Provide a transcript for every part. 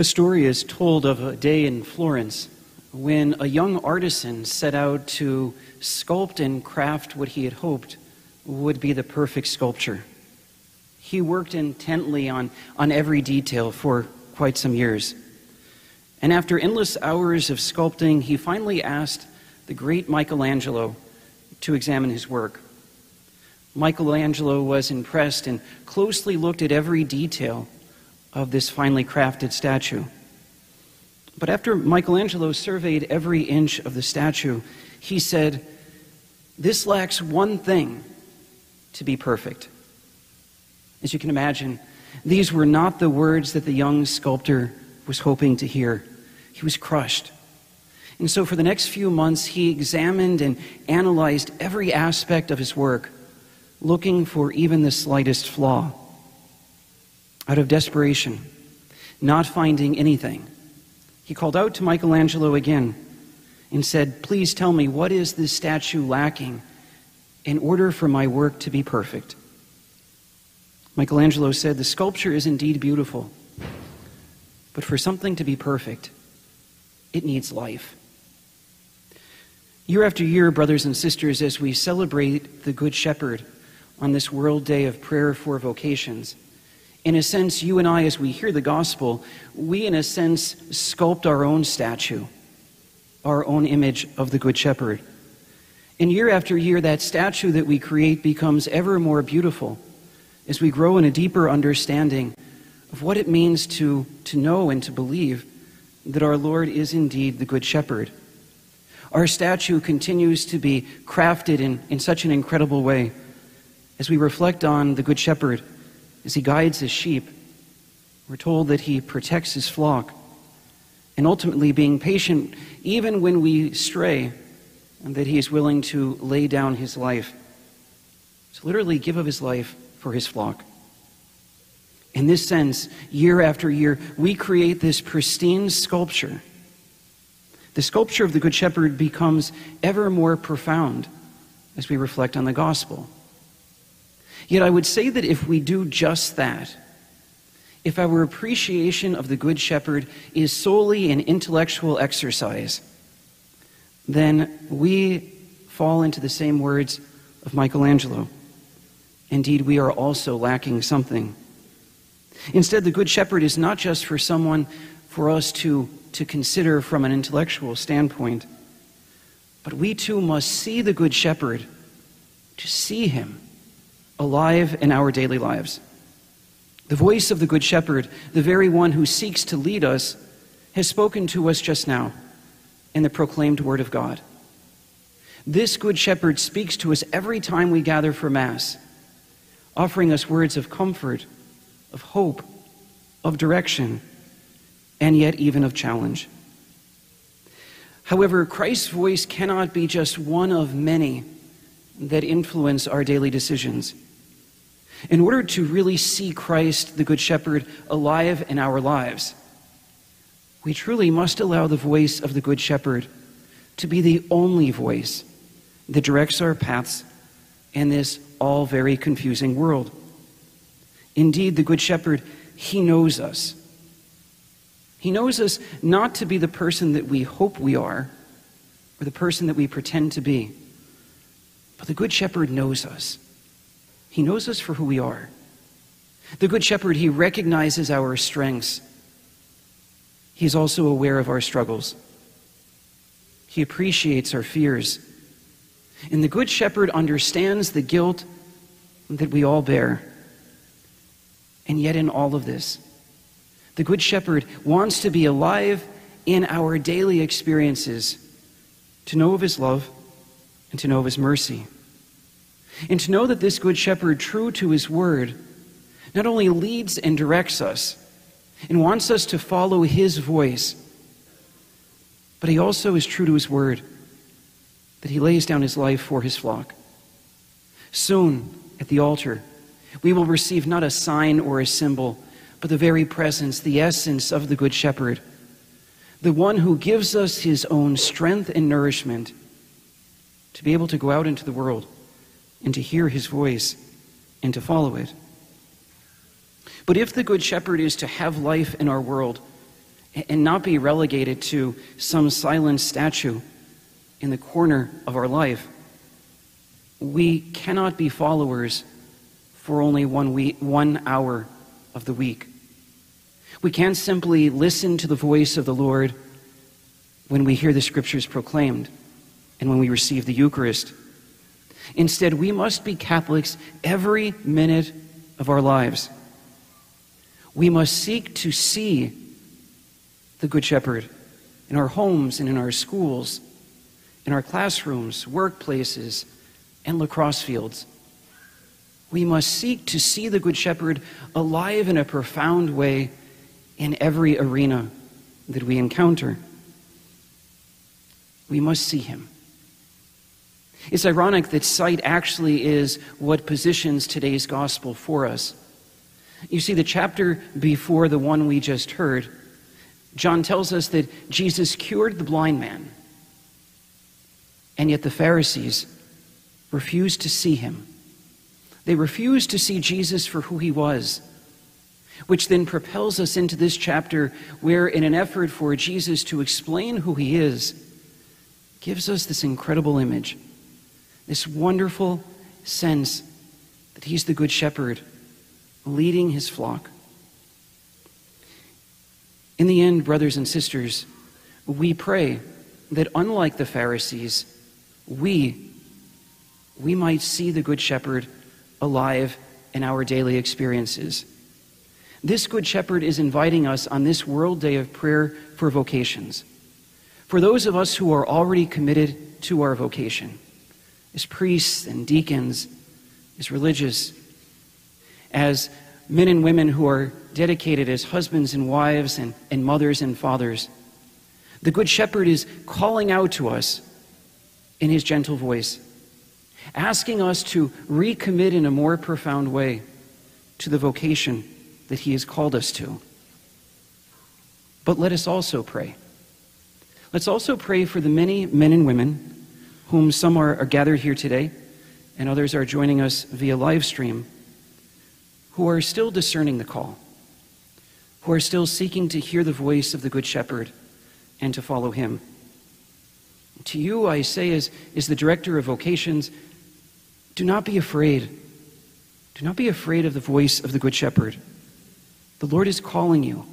A story is told of a day in Florence when a young artisan set out to sculpt and craft what he had hoped would be the perfect sculpture. He worked intently on, on every detail for quite some years. And after endless hours of sculpting, he finally asked the great Michelangelo to examine his work. Michelangelo was impressed and closely looked at every detail of this finely crafted statue. But after Michelangelo surveyed every inch of the statue, he said, This lacks one thing to be perfect. As you can imagine, these were not the words that the young sculptor was hoping to hear. He was crushed. And so, for the next few months, he examined and analyzed every aspect of his work, looking for even the slightest flaw. Out of desperation, not finding anything, he called out to Michelangelo again and said, Please tell me, what is this statue lacking in order for my work to be perfect? Michelangelo said, The sculpture is indeed beautiful, but for something to be perfect, it needs life. Year after year, brothers and sisters, as we celebrate the Good Shepherd on this World Day of Prayer for Vocations, in a sense, you and I, as we hear the gospel, we, in a sense, sculpt our own statue, our own image of the Good Shepherd. And year after year, that statue that we create becomes ever more beautiful as we grow in a deeper understanding of what it means to, to know and to believe that our Lord is indeed the Good Shepherd. Our statue continues to be crafted in, in such an incredible way as we reflect on the Good Shepherd as he guides his sheep. We're told that he protects his flock and ultimately being patient even when we stray and that he is willing to lay down his life to literally give of his life for his flock. In this sense, year after year, we create this pristine sculpture. The sculpture of the Good Shepherd becomes ever more profound as we reflect on the gospel. Yet I would say that if we do just that, if our appreciation of the Good Shepherd is solely an intellectual exercise, then we fall into the same words of Michelangelo. Indeed, we are also lacking something. Instead, the Good Shepherd is not just for someone for us to, to consider from an intellectual standpoint, but we too must see the Good Shepherd, to see him alive in our daily lives. The voice of the Good Shepherd, the very one who seeks to lead us, has spoken to us just now in the proclaimed Word of God. This Good Shepherd speaks to us every time we gather for Mass, offering us words of comfort, of hope, of direction, and yet even of challenge. However, Christ's voice cannot be just one of many that influence our daily decisions. In order to really see Christ, the Good Shepherd, alive in our lives, we truly must allow the voice of the Good Shepherd to be the only voice that directs our paths in this all very confusing world. Indeed, the Good Shepherd, he knows us. He knows us not to be the person that we hope we are or the person that we pretend to be, but the Good Shepherd knows us. He knows us for who we are. The Good Shepherd, He recognizes our strengths. He's also aware of our struggles. He appreciates our fears. And the Good Shepherd understands the guilt that we all bear. And yet, in all of this, the Good Shepherd wants to be alive in our daily experiences, to know of His love and to know of His mercy. And to know that this Good Shepherd, true to his word, not only leads and directs us and wants us to follow his voice, but he also is true to his word, that he lays down his life for his flock. Soon, at the altar, we will receive not a sign or a symbol, but the very presence, the essence of the Good Shepherd, the one who gives us his own strength and nourishment to be able to go out into the world and to hear his voice and to follow it. But if the Good Shepherd is to have life in our world, and not be relegated to some silent statue in the corner of our life. We cannot be followers for only one, week, one hour of the week. We can't simply listen to the voice of the Lord when we hear the scriptures proclaimed and when we receive the Eucharist. Instead, we must be Catholics every minute of our lives. We must seek to see the Good Shepherd in our homes and in our schools, in our classrooms, workplaces, and lacrosse fields. We must seek to see the Good Shepherd alive in a profound way in every arena that we encounter. We must see him. It's ironic that sight actually is what positions today's gospel for us. You see, the chapter before the one we just heard, John tells us that Jesus cured the blind man, and yet the Pharisees refused to see him. They refused to see Jesus for who he was, which then propels us into this chapter where, in an effort for Jesus to explain who he is, gives us this incredible image, this wonderful sense that he's the good shepherd leading his flock. In the end, brothers and sisters, we pray that unlike the Pharisees, we, we might see the Good Shepherd alive in our daily experiences. This Good Shepherd is inviting us on this World Day of Prayer for vocations. For those of us who are already committed to our vocation, as priests and deacons, as religious, as men and women who are dedicated as husbands and wives and, and mothers and fathers. The Good Shepherd is calling out to us in his gentle voice, asking us to recommit in a more profound way to the vocation that he has called us to. But let us also pray. Let's also pray for the many men and women, whom some are, are gathered here today, and others are joining us via live stream who are still discerning the call, who are still seeking to hear the voice of the Good Shepherd and to follow him. To you, I say, as, as the director of vocations, do not be afraid. Do not be afraid of the voice of the Good Shepherd. The Lord is calling you.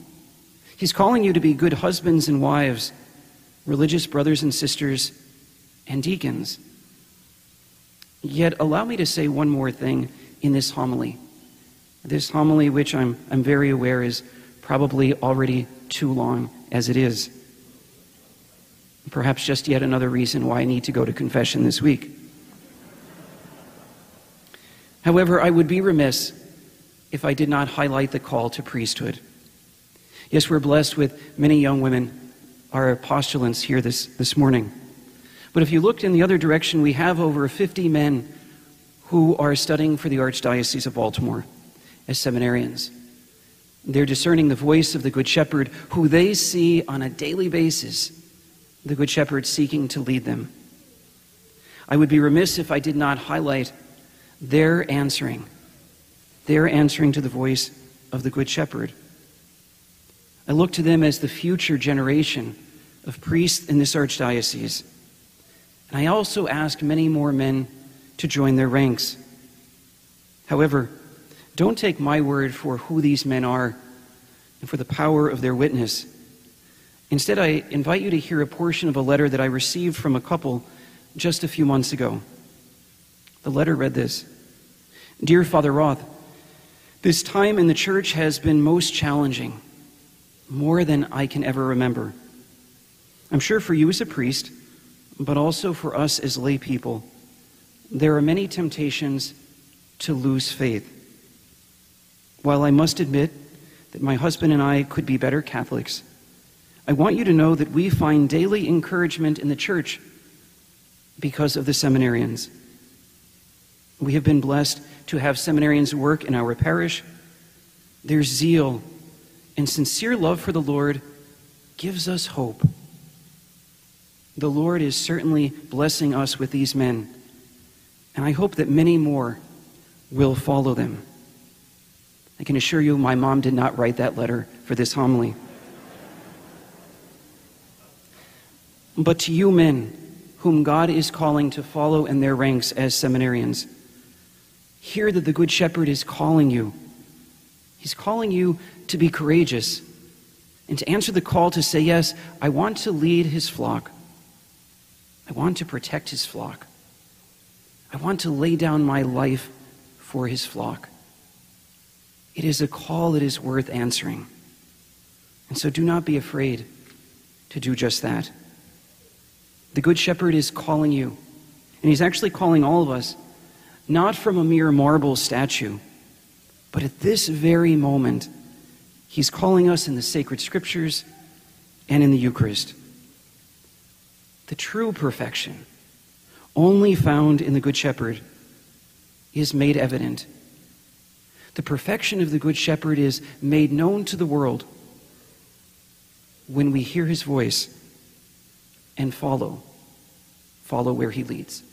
He's calling you to be good husbands and wives, religious brothers and sisters, and deacons. Yet, allow me to say one more thing in this homily. This homily, which I'm, I'm very aware is probably already too long as it is. Perhaps just yet another reason why I need to go to confession this week. However, I would be remiss if I did not highlight the call to priesthood. Yes, we're blessed with many young women, our postulants here this, this morning. But if you looked in the other direction, we have over 50 men who are studying for the Archdiocese of Baltimore as seminarians. They're discerning the voice of the Good Shepherd, who they see on a daily basis, the Good Shepherd seeking to lead them. I would be remiss if I did not highlight their answering, their answering to the voice of the Good Shepherd. I look to them as the future generation of priests in this archdiocese. And I also ask many more men to join their ranks. However, don't take my word for who these men are and for the power of their witness. Instead, I invite you to hear a portion of a letter that I received from a couple just a few months ago. The letter read this Dear Father Roth, this time in the church has been most challenging, more than I can ever remember. I'm sure for you as a priest, but also for us as lay people, there are many temptations to lose faith. While I must admit that my husband and I could be better Catholics, I want you to know that we find daily encouragement in the church because of the seminarians. We have been blessed to have seminarians work in our parish. Their zeal and sincere love for the Lord gives us hope. The Lord is certainly blessing us with these men, and I hope that many more will follow them. I can assure you my mom did not write that letter for this homily. But to you men, whom God is calling to follow in their ranks as seminarians, hear that the Good Shepherd is calling you. He's calling you to be courageous and to answer the call to say, Yes, I want to lead his flock. I want to protect his flock. I want to lay down my life for his flock. It is a call that is worth answering. And so do not be afraid to do just that. The Good Shepherd is calling you, and he's actually calling all of us, not from a mere marble statue, but at this very moment, he's calling us in the sacred scriptures and in the Eucharist. The true perfection, only found in the Good Shepherd, is made evident. The perfection of the Good Shepherd is made known to the world when we hear his voice and follow, follow where he leads.